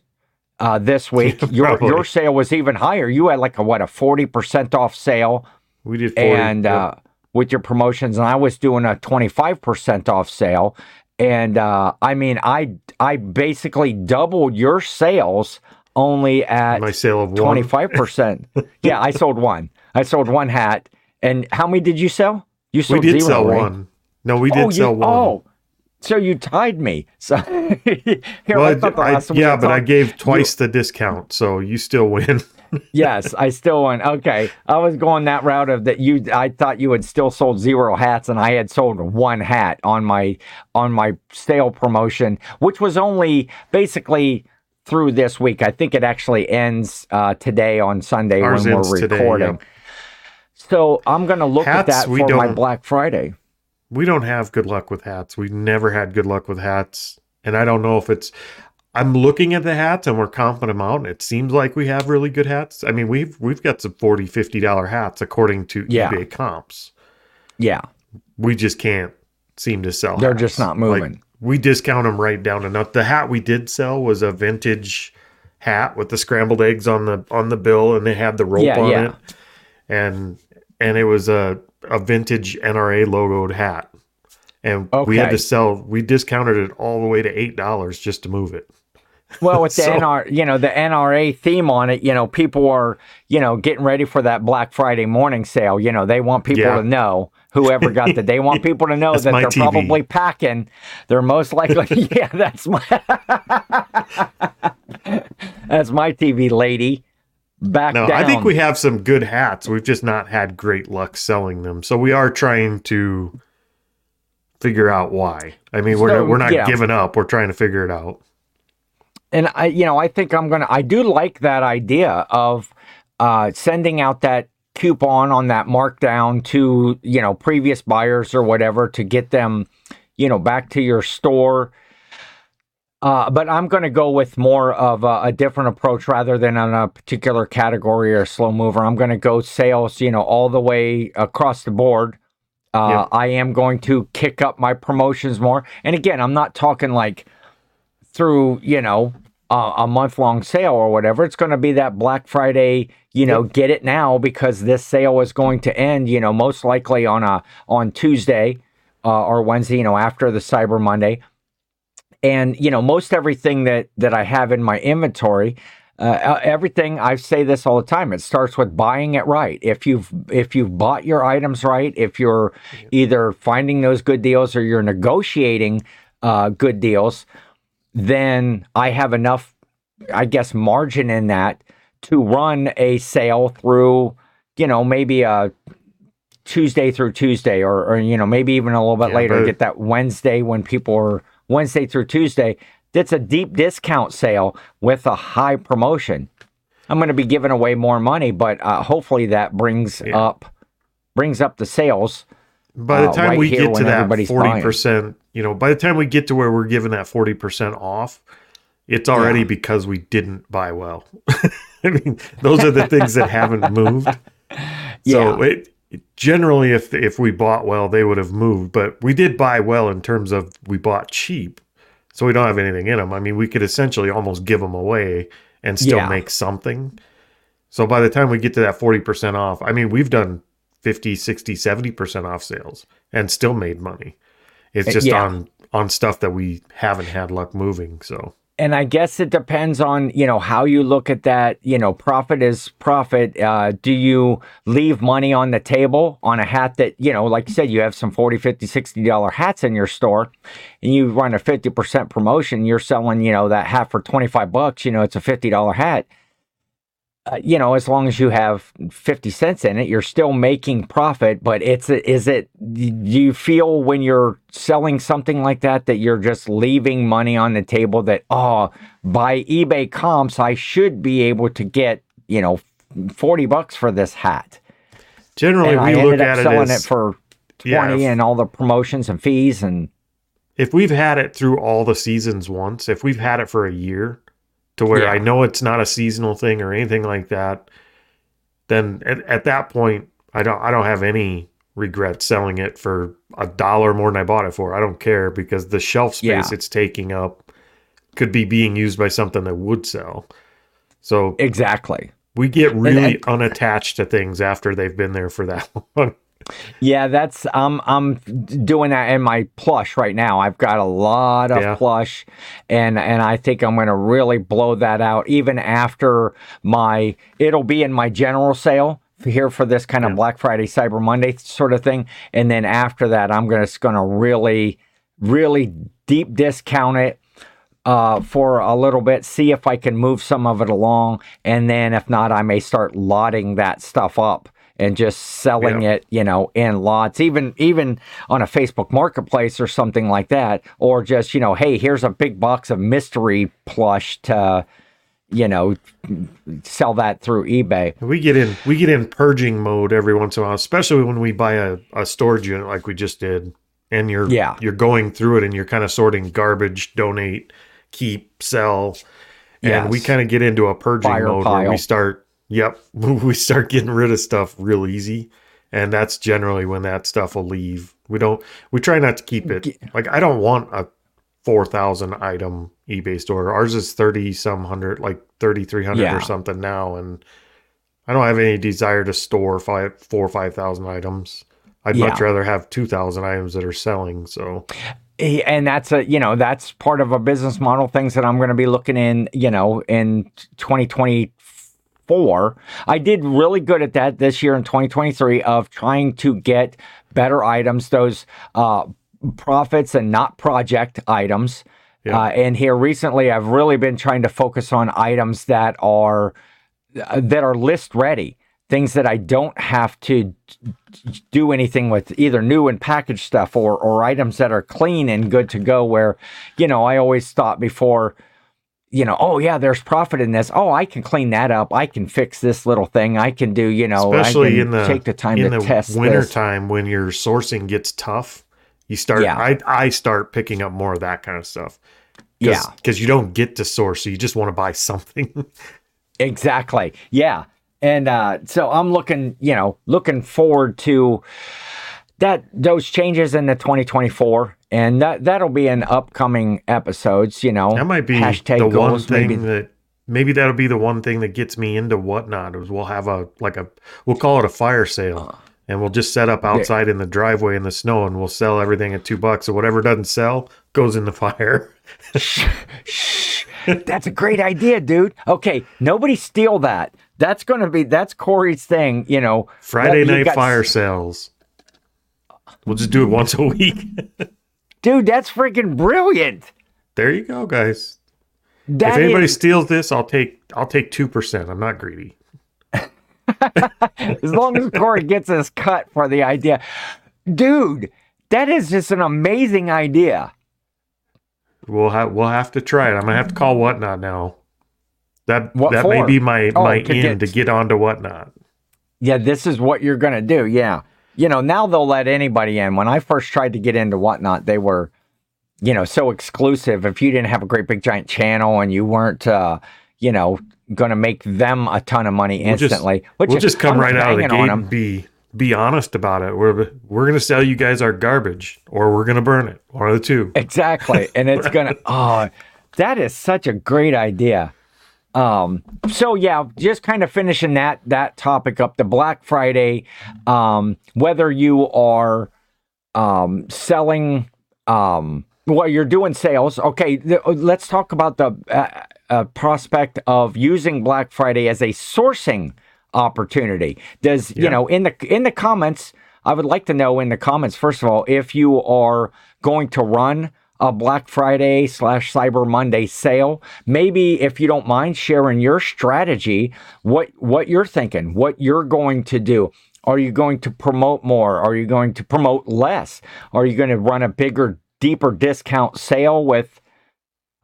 uh, this <laughs> week. your your sale was even higher. You had like a what a forty percent off sale, we did 40 and uh, with your promotions, and I was doing a twenty five percent off sale. And uh, I mean, I I basically doubled your sales only at my sale of twenty five percent. <laughs> Yeah, I sold one. I sold one hat. And how many did you sell? You sold we did zero, sell right? one no we did oh, sell you, one Oh, so you tied me. So <laughs> here, Well, I I- thought the last time we yeah but i gave twice the discount so you still win <laughs> yes, I still won. Okay, I was going that route of that. You, I thought you had still sold zero hats, and I had sold one hat on my on my sale promotion, which was only basically through this week. I think it actually ends uh, today on Sunday Ours when we're today, recording. yeah. So I'm going to look Hats, at that for my Black Friday. We don't have good luck with hats. We've never had good luck with hats. And I don't know if it's I'm looking at the hats and we're comping them out and it seems like we have really good hats. I mean, we've we've got some 40 50 dollar hats according to Yeah. eBay comps. Yeah, We just can't seem to sell. They're hats. just not Like, moving. we discount them right down enough. The hat we did sell was a vintage hat with the scrambled eggs on the on the bill and they had the rope Yeah, on yeah. it. And and it was a a vintage NRA logoed hat. And we had to sell we discounted it all the way to eight dollars just to move it. Well, with <laughs> the So- NR, you know, the NRA theme on it, you know, people are, you know, getting ready for that Black Friday morning sale. You know, they want people Yeah. to know whoever got that. They want <laughs> people to know that they're TV. probably packing. They're most likely. <laughs> yeah, that's my. that's my TV lady. Back No, down. I think we have some good hats. We've just not had great luck selling them. So we are trying to figure out why. I mean, we're So, we're not yeah. giving up. We're trying to figure it out. and I, you know, I think I'm gonna. I do like that idea of uh, sending out that coupon on that markdown to you know previous buyers or whatever to get them, you know, back to your store. Uh, but I'm going to go with more of a, a different approach rather than on a particular category or slow mover. I'm going to go sales, you know, all the way across the board. Uh, Yep. I am going to kick up my promotions more. And again, I'm not talking like through, you know, uh, a month long sale or whatever. It's going to be that Black Friday, you know, get it now because this sale is going to end, you know, most likely on a on Tuesday uh, or Wednesday, you know, after the Cyber Monday. And you know, most everything that that I have in my inventory, uh, everything I say this all the time. It starts with buying it right. If you've if you've bought your items right, if you're either finding those good deals or you're negotiating uh, good deals, then I have enough, I guess, margin in that to run a sale through, you know, maybe a Tuesday through Tuesday, or, or you know, maybe even a little bit Yeah, later, but- get that Wednesday when people are Wednesday through Tuesday. That's a deep discount sale with a high promotion. I'm going to be giving away more money, but uh, hopefully that brings Yeah. up brings up the sales. By the uh, time right we get to that forty percent, you know, by the time we get to where we're giving that forty percent off, it's already Yeah. because we didn't buy well. <laughs> I mean, those are the things that haven't moved. <laughs> So Yeah. it generally, if if we bought well, they would have moved. But we did buy well in terms of we bought cheap, so we don't have anything in them. I mean, we could essentially almost give them away and still Yeah. make something. So by the time we get to that 40% off, I mean, we've done 50, 60, 70% off sales and still made money. It's Uh, just yeah. on on stuff that we haven't had luck moving. So and I guess it depends on you know how you look at that. You know, profit is profit. Uh, do you leave money on the table on a hat that you know, like you said, you have some 40 50 60 dollar hats in your store, and you run a fifty percent promotion. You're selling you know that hat for twenty five bucks. You know, it's a fifty dollar hat. Uh, you know, as long as you have 50 cents in it, you're still making profit. But it's, is it, do you feel when you're selling something like that that you're just leaving money on the table that, oh, by eBay comps, I should be able to get, you know, 40 bucks for this hat. generally, And I we look ended up at it selling as it for 20 Yeah, if- and all the promotions and fees. And if we've had it through all the seasons once, if we've had it for a year to where Yeah. I know it's not a seasonal thing or anything like that, then at, at that point I don't I don't have any regret selling it for a dollar more than I bought it for. I don't care because the shelf space Yeah. it's taking up could be being used by something that would sell. So exactly. we get really and- unattached to things after they've been there for that <laughs> long. Yeah, that's I'm I'm doing that in my plush right now. I've got a lot of Yeah. plush, and and I think I'm going to really blow that out even after my. It'll be in my general sale here for this kind of Yeah. Black Friday, Cyber Monday sort of thing, and then after that, I'm gonna going to really, really deep discount it uh, for a little bit, see if I can move some of it along, and then if not, I may start lotting that stuff up and just selling Yeah. it, you know, in lots, even even on a Facebook Marketplace or something like that, or just you know, hey, here's a big box of mystery plush to, you know, sell that through eBay. We get in we get in purging mode every once in a while, especially when we buy a, a storage unit like we just did. And you're Yeah. you're going through it and you're kind of sorting garbage, donate, keep, sell. And we kind of get into a purging Fire mode where we start yep, <laughs> we start getting rid of stuff real easy. And that's generally when that stuff will leave. We don't we try not to keep it like I don't want a four thousand item eBay store. Ours is thirty some hundred, like thirty three hundred Yeah. or something now, and I don't have any desire to store five, four or five thousand items. I'd much rather have two thousand items that are selling. So Eh, and that's a you know that's part of a business model things that i'm going to be looking in you know in 2024 i did really good at that this year in 2023 of trying to get better items those uh profits and not project items Yeah. uh, and here recently i've really been trying to focus on items that are uh, that are list ready things that I don't have to do anything with either new and packaged stuff or or items that are clean and good to go where you know I always thought before you know, oh yeah, there's profit in this. Oh, I can clean that up. I can fix this little thing. I can do, you know, especially in the take the time in to the test winter this. time when your sourcing gets tough. You start. Yeah. I I start picking up more of that kind of stuff. Yeah. because you don't get to source, so you just want to buy something. <laughs> Exactly. Yeah. And uh, so I'm looking, you know, looking forward to that those changes in the 2024, and that that'll be in upcoming episodes. You know, that might be hashtag the one thing maybe. that maybe that'll be the one thing that gets me into whatnot. Is we'll have a like a we'll call it a fire sale. Uh. And we'll just set up outside in the driveway in the snow, and we'll sell everything at two bucks. So whatever doesn't sell goes in the fire. <laughs> Shh. That's a great idea, dude. Okay, nobody steal that. That's going to be that's Cory's thing. You know, Friday night fire sales. We'll just do it once a week. <laughs> dude. That's freaking brilliant. there you go, guys. That if anybody is- steals this, I'll take I'll take two percent. I'm not greedy. <laughs> as long as Cory gets his cut for the idea, dude. That is just an amazing idea. We'll have we'll have to try it. I'm gonna have to call whatnot now. That What that may be my Oh, my to in get- to get onto whatnot. Yeah, this is what you're going to do. Yeah. You know, now they'll let anybody in. When I first tried to get into whatnot, they were, you know, so exclusive. If you didn't have a great big giant channel and you weren't, uh, you know, going to make them a ton of money We'll just- instantly, which We'll just come right out of the gate and be be honest about it. We're we're gonna sell you guys our garbage, or we're gonna burn it. One of the two. Exactly. And it's <laughs> going to, oh, that is such a great idea. Um, so yeah, just kind of finishing that, that topic up, the Black Friday, um, whether you are, um, selling, um, well, you're doing sales. Okay. th- let's talk about the uh, uh, prospect of using Black Friday as a sourcing opportunity. Does, you know, in the, in the comments, I would like to know in the comments, first of all, if you are going to run a Black Friday slash Cyber Monday sale. Maybe if you don't mind sharing your strategy, what what you're thinking, what you're going to do. Are you going to promote more? Are you going to promote less? Are you going to run a bigger, deeper discount sale with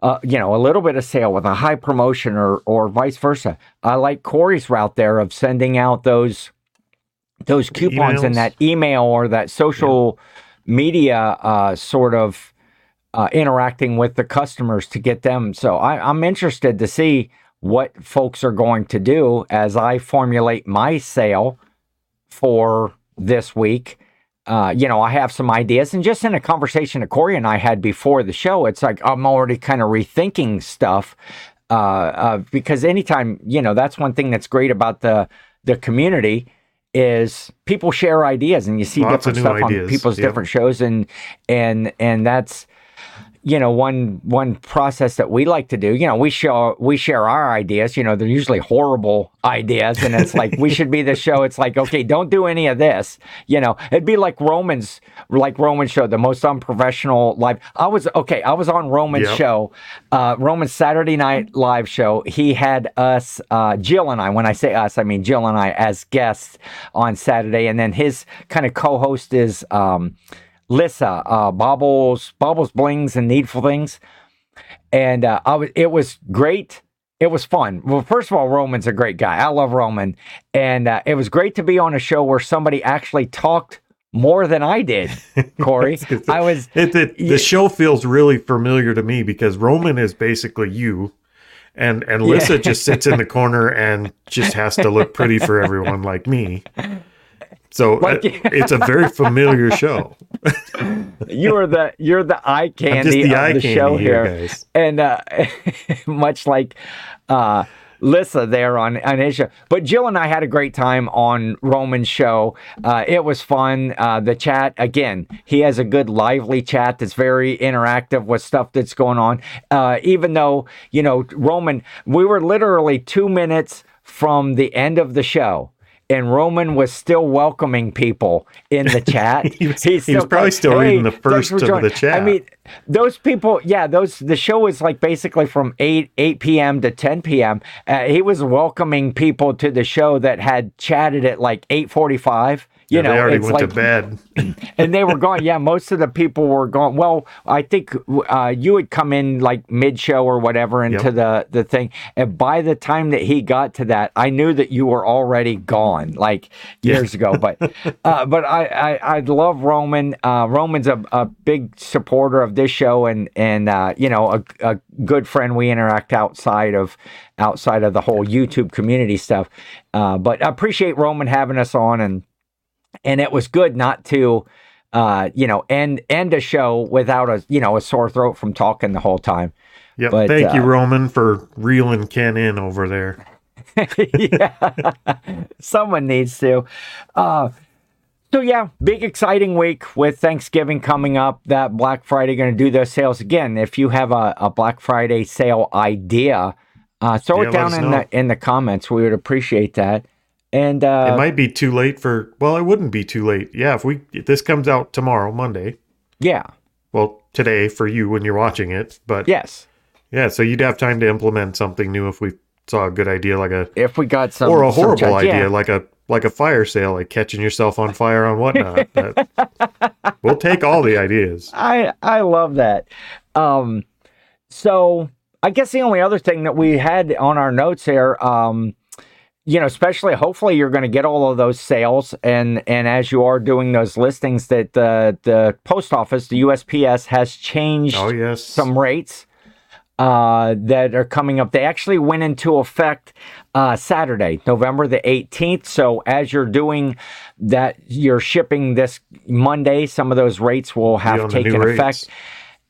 uh, you know, a little bit of sale with a high promotion or or vice versa. I like Cory's route there of sending out those those coupons in that email or that social media uh, sort of uh, interacting with the customers to get them. So I, I'm interested to see what folks are going to do as I formulate my sale for this week. Uh, you know, I have some ideas, and just in a conversation that Cory and I had before the show, it's like I'm already kind of rethinking stuff. Uh, uh, because anytime, you know, that's one thing that's great about the the community is people share ideas, and you see Lots different stuff ideas, on people's yep. different shows, and and and that's you know one one process that we like to do you know we share we share our ideas you know they're usually horrible ideas and it's like we should be the show. It's like okay don't do any of this you know. It'd be like romans like roman show the most unprofessional live i was okay i was on roman's Yep. show uh roman's saturday night live show. He had us uh jill and i when i say us i mean jill and i as guests on saturday and then his kind of co-host is um Lissa, uh, Bobbles, Bobbles, Blings, and Needful Things, and uh, I was. It was great. It was fun. Well, first of all, Roman's a great guy. I love Roman, and uh, it was great to be on a show where somebody actually talked more than I did. <laughs> Cory, I was. It, the, the show feels really familiar to me because Roman is basically you, and and Lissa just sits in the <laughs> corner and just has to look pretty for everyone like me. <laughs> So Like- uh, it's a very familiar show. You are the you're the eye candy the of eye the candy show here, here. guys. and uh, <laughs> much like uh, Lissa there on, on his show. But Jill and I had a great time on Roman's show. Uh, it was fun. Uh, the chat, again, he has a good, lively chat that's very interactive with stuff that's going on. Uh, even though, you know, Roman, we were literally two minutes from the end of the show. And Roman was still welcoming people in the chat. <laughs> He was- He's he was probably still reading the first of the chat. I mean, those people, yeah, those the show was like basically from eight eight p.m. to ten p.m. Uh, he was welcoming people to the show that had chatted at like eight forty-five. You Yeah, know, they already it's went like to bed. and they were gone. Yeah, most of the people were gone. Well, I think uh, you would come in like mid show or whatever into Yep. the the thing, and by the time that he got to that, I knew that you were already gone, like years ago. But <laughs> uh, but I, I I love Roman. Uh, Roman's a, a big supporter of this show, and and uh, you know a, a good friend. We interact outside of outside of the whole YouTube community stuff. Uh, but I appreciate Roman having us on and and it was good not to uh you know end end a show without a you know a sore throat from talking the whole time. But, Thank you, uh, Roman, for reeling Ken in over there. <laughs> yeah someone needs to uh so yeah big exciting week with thanksgiving coming up that black friday going to do those sales again if you have a, a black friday sale idea uh throw Yeah, it down in know. the in the comments we would appreciate that and uh it might be too late for. Well, it wouldn't be too late. Yeah, if we if this comes out tomorrow, Monday. yeah Well, today for you when you're watching it, but yes yeah, so you'd have time to implement something new if we saw a good idea like a if we got some or a horrible judge- yeah. idea like a like a fire sale, like catching yourself on fire on whatnot. <laughs> That- we'll take all the ideas. I I love that. Um, so I guess the only other thing that we had on our notes here, um, you know, especially hopefully you're going to get all of those sales, and and as you are doing those listings, that the the post office, the USPS, has changed Oh yes, some rates uh, that are coming up. They actually went into effect uh, Saturday, November the 18th. So as you're doing that, you're shipping this Monday, some of those rates will have taken effect. rates.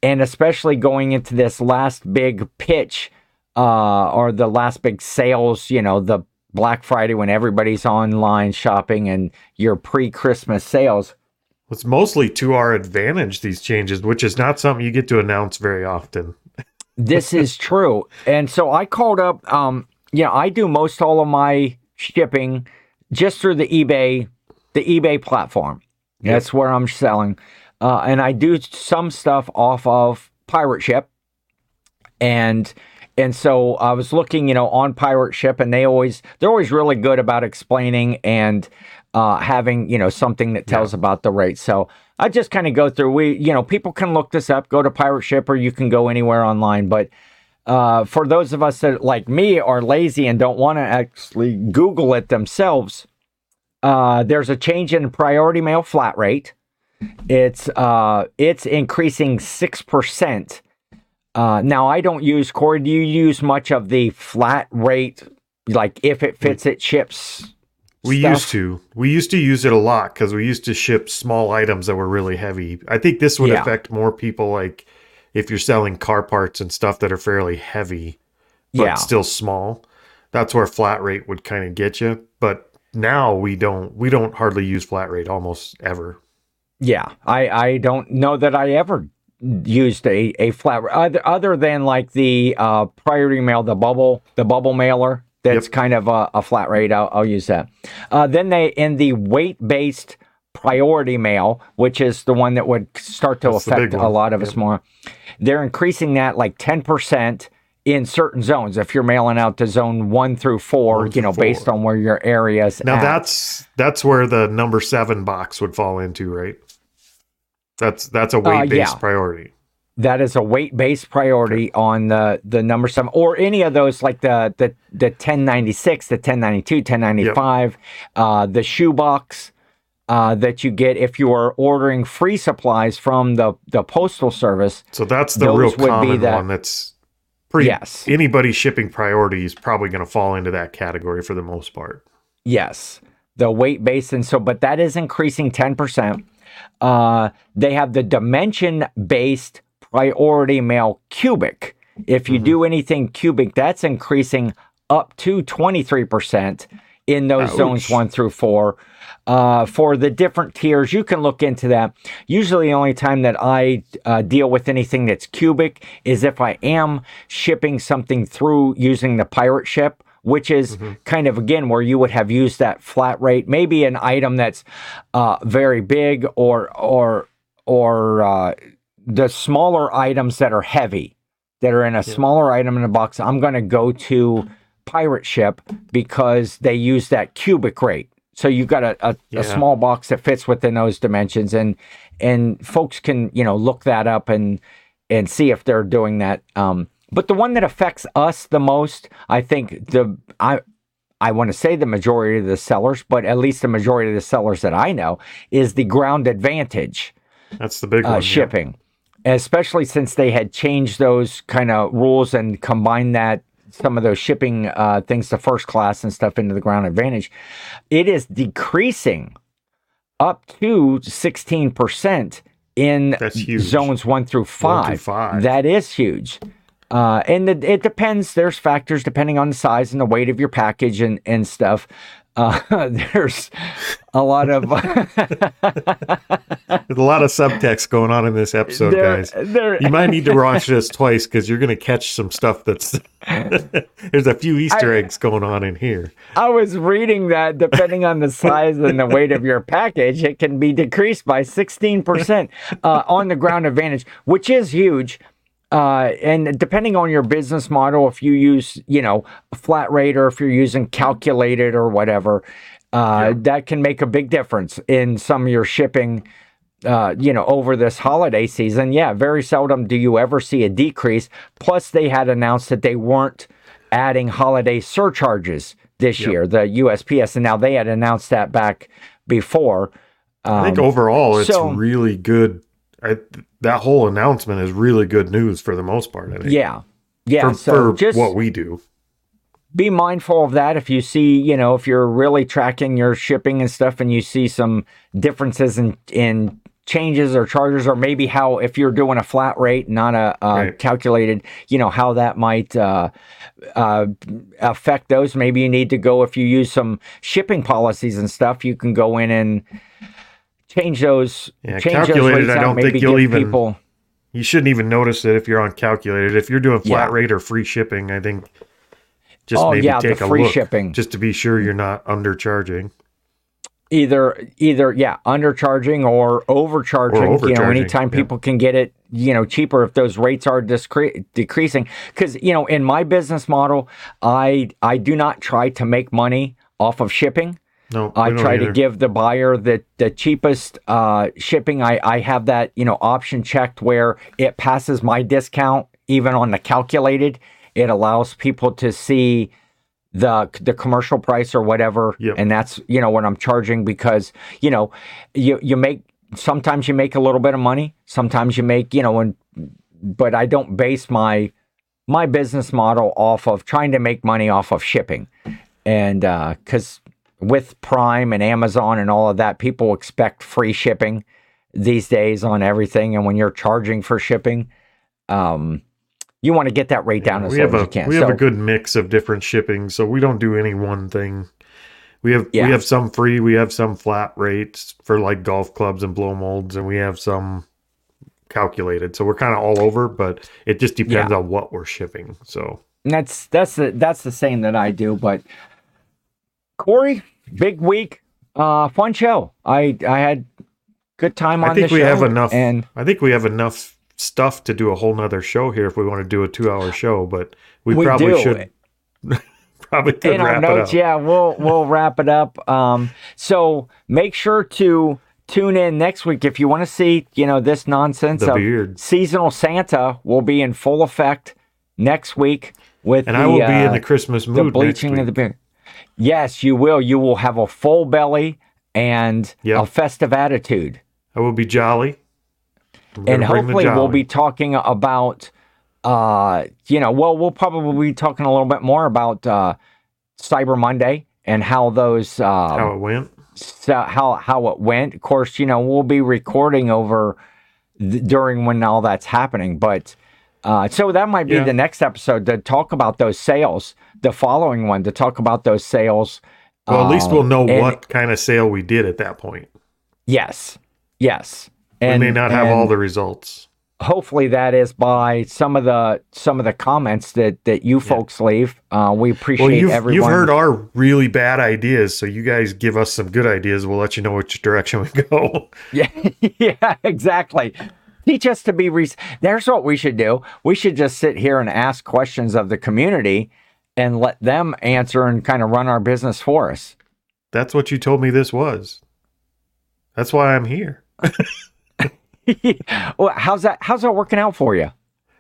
And especially going into this last big pitch uh, or the last big sales, you know, the Black Friday when everybody's online shopping and your pre Christmas sales. It's mostly to our advantage these changes, which is not something you get to announce very often. <laughs> this is true. And so I called up, um, you know, I do most all of my shipping just through the eBay, the eBay platform. That's where I'm selling. Uh, and I do some stuff off of Pirate Ship. And and so I was looking, you know, on Pirate Ship, and they always they're always really good about explaining and uh, having you know something that tells about the rate. So I just kind of go through. We you know people can look this up, go to Pirate Ship, or you can go anywhere online. But uh, for those of us that like me are lazy and don't want to actually Google it themselves, uh, there's a change in priority mail flat rate. It's uh, it's increasing six percent. Uh, now I don't use Core. Do you use much of the flat rate? Like if it fits, it ships. We stuff? used to. We used to use it a lot because we used to ship small items that were really heavy. I think this would Yeah. affect more people like if you're selling car parts and stuff that are fairly heavy but Yeah. still small. That's where flat rate would kind of get you. But now we don't we don't hardly use flat rate almost ever. Yeah, I I don't know that I ever used a a flat other other than like the uh, priority mail, the bubble the bubble mailer. That's kind of a, a flat rate. I'll, I'll use that. Uh, then they in the weight based priority mail, which is the one that would start to That's affect a lot of us more. They're increasing that like ten percent in certain zones. If you're mailing out to zone one through four, One you know, four. based on where your areas. Now at. that's that's where the number seven box would fall into, right? That's that's a weight based Uh, yeah. priority. that is a weight based priority on the the number seven or any of those like the the the 1096 the 1092 1095 uh the shoebox uh that you get if you are ordering free supplies from the the postal service So that's the real common that- one. That's pretty. Yes. Anybody shipping priority is probably going to fall into that category for the most part. yes the weight based and so but that is increasing 10% uh they have the dimension based priority mail cubic. If you do anything cubic that's increasing up to 23% in those zones one through four. Uh, for the different tiers you can look into that. Usually the only time that i uh, deal with anything that's cubic is if i am shipping something through using the pirate ship which is kind of again where you would have used that flat rate, maybe an item that's uh, very big or or or uh, the smaller items that are heavy, that are in a smaller item in a box. I'm going to go to pirate ship because they use that cubic rate. So you've got a, a, Yeah. a small box that fits within those dimensions, and and folks can you know look that up and and see if they're doing that. Um, but the one that affects us the most, I think the I I want to say the majority of the sellers, but at least the majority of the sellers that I know is the ground advantage That's the big uh, one. yeah. shipping, especially since they had changed those kind of rules and combined that some of those shipping uh, things to first class and stuff into the ground advantage. It is decreasing up to 16% in zones one through five. One through five. That is huge. Uh, and it, it depends. There's factors depending on the size and the weight of your package and, and stuff. Uh, <laughs> there's a lot of <laughs> There's a lot of subtext going on in this episode, there, guys. there, You might need to watch this twice because you're going to catch some stuff that's. <laughs> There's a few Easter I- eggs going on in here. I was reading that depending on the size and the weight of your package, it can be decreased by 16% uh, on the ground advantage, which is huge. Uh, and depending on your business model, if you use, you know, a flat rate or if you're using calculated or whatever, uh, that can make a big difference in some of your shipping. Uh, you know, over this holiday season, yeah, very seldom do you ever see a decrease. Plus, they had announced that they weren't adding holiday surcharges this year, the USPS, and now they had announced that back before. I think overall, it's Um, so- really good. I, that whole announcement is really good news for the most part. I think. Yeah, yeah. For, so for just what we do. be mindful of that if you see, you know, if you're really tracking your shipping and stuff, and you see some differences in in changes or charges, or maybe how if you're doing a flat rate, not a uh, Right. calculated, you know, how that might uh, uh, affect those. Maybe you need to go if you use some shipping policies and stuff. You can go in and change those. Yeah, change calculated, rates I don't think you'll even- people. You shouldn't even notice it if you're on calculated. If you're doing flat Yeah. rate or free shipping, I think just Oh, maybe yeah, take a free look shipping. just to be sure you're not undercharging. either either yeah undercharging or overcharging Or you know anytime yeah. people can get it you know cheaper if those rates are discre- decreasing because you know in my business model i i do not try to make money off of shipping No, I try to give the buyer the the cheapest uh, shipping. I, I have that you know option checked where it passes my discount even on the calculated. It allows people to see the the commercial price or whatever, Yep. and that's you know what I'm charging because you know you you make sometimes you make a little bit of money, sometimes you make you know and but I don't base my my business model off of trying to make money off of shipping. And because with Prime and Amazon and all of that, people expect free shipping these days on everything. And when you're charging for shipping, um, you want to get that rate down as we low have as a you can. we so, have a good mix of different shipping, so we don't do any one thing. We have Yeah. we have some free, we have some flat rates for like golf clubs and blow molds, and we have some calculated. So we're kind of all over, but it just depends Yeah. on what we're shipping. So and that's that's the that's the same that I do. But Cory, big week, uh, fun show. I I had good time on I think the we show, have enough. and I think we have enough stuff to do a whole nother show here if we want to do a two-hour show. But we, We probably do. should <laughs> probably could in our notes, yeah, we'll we'll wrap it up. Um, so make sure to tune in next week if you want to see, you know, this nonsense The of beard. seasonal Santa will be in full effect next week with And the, I will be in uh, the Christmas the mood next bleaching of the beard. Yes, you will. You will have a full belly and Yep. a festive attitude. I will be jolly. And gonna bring the hopefully we'll be talking about uh you know well we'll probably be talking a little bit more about uh cyber monday and how those um, how it went. so how how it went. Of course, you know we'll be recording over th- during when all that's happening, but uh, so that might be Yeah. the next episode to talk about those sales. The following one to talk about those sales. Well, at least um, we'll know and- what kind of sale we did at that point. Yes, yes. We may not have all the results. hopefully that is by some of the some of the comments that that you folks leave. Uh, we appreciate Well, you've, everyone. you've heard our really bad ideas, so you guys give us some good ideas. We'll let you know which direction we go. <laughs> Yeah, <laughs> yeah, exactly. <laughs> Teach us to be. Re- There's what we should do. We should just sit here and ask questions of the community and let them answer and kind of run our business for us. That's what you told me this was. That's why I'm here. <laughs> well, how's that? How's that working out for you?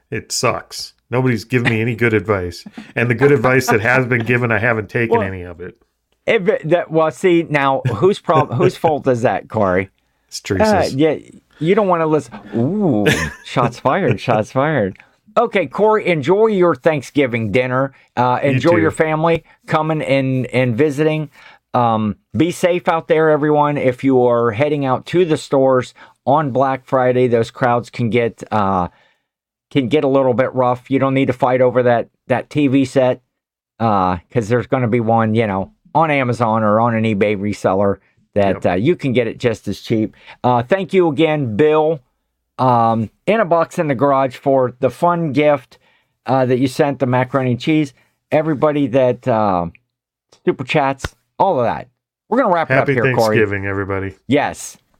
It sucks. Nobody's given me any good advice, and the good advice that has been given, I haven't taken Well- any of it. That, well, see now, whose problem? whose fault is that, Cory? It's Uh, yeah, you don't want to listen. Ooh, <laughs> shots fired! Shots fired. Okay, Cory, enjoy your Thanksgiving dinner. Uh, enjoy too. your family coming and and visiting. Um, be safe out there, everyone. If you are heading out to the stores on Black Friday, those crowds can get uh, can get a little bit rough. You don't need to fight over that that TV set because there's going to be one, you know, on Amazon or on an eBay reseller that uh, you can get it just as cheap. Uh, thank you again, Bill, um, in a box in the garage for the fun gift uh, that you sent, the macaroni and cheese. Everybody that uh, super chats, all of that. We're gonna wrap Happy it up here, Cory. Thanksgiving, everybody. Yes.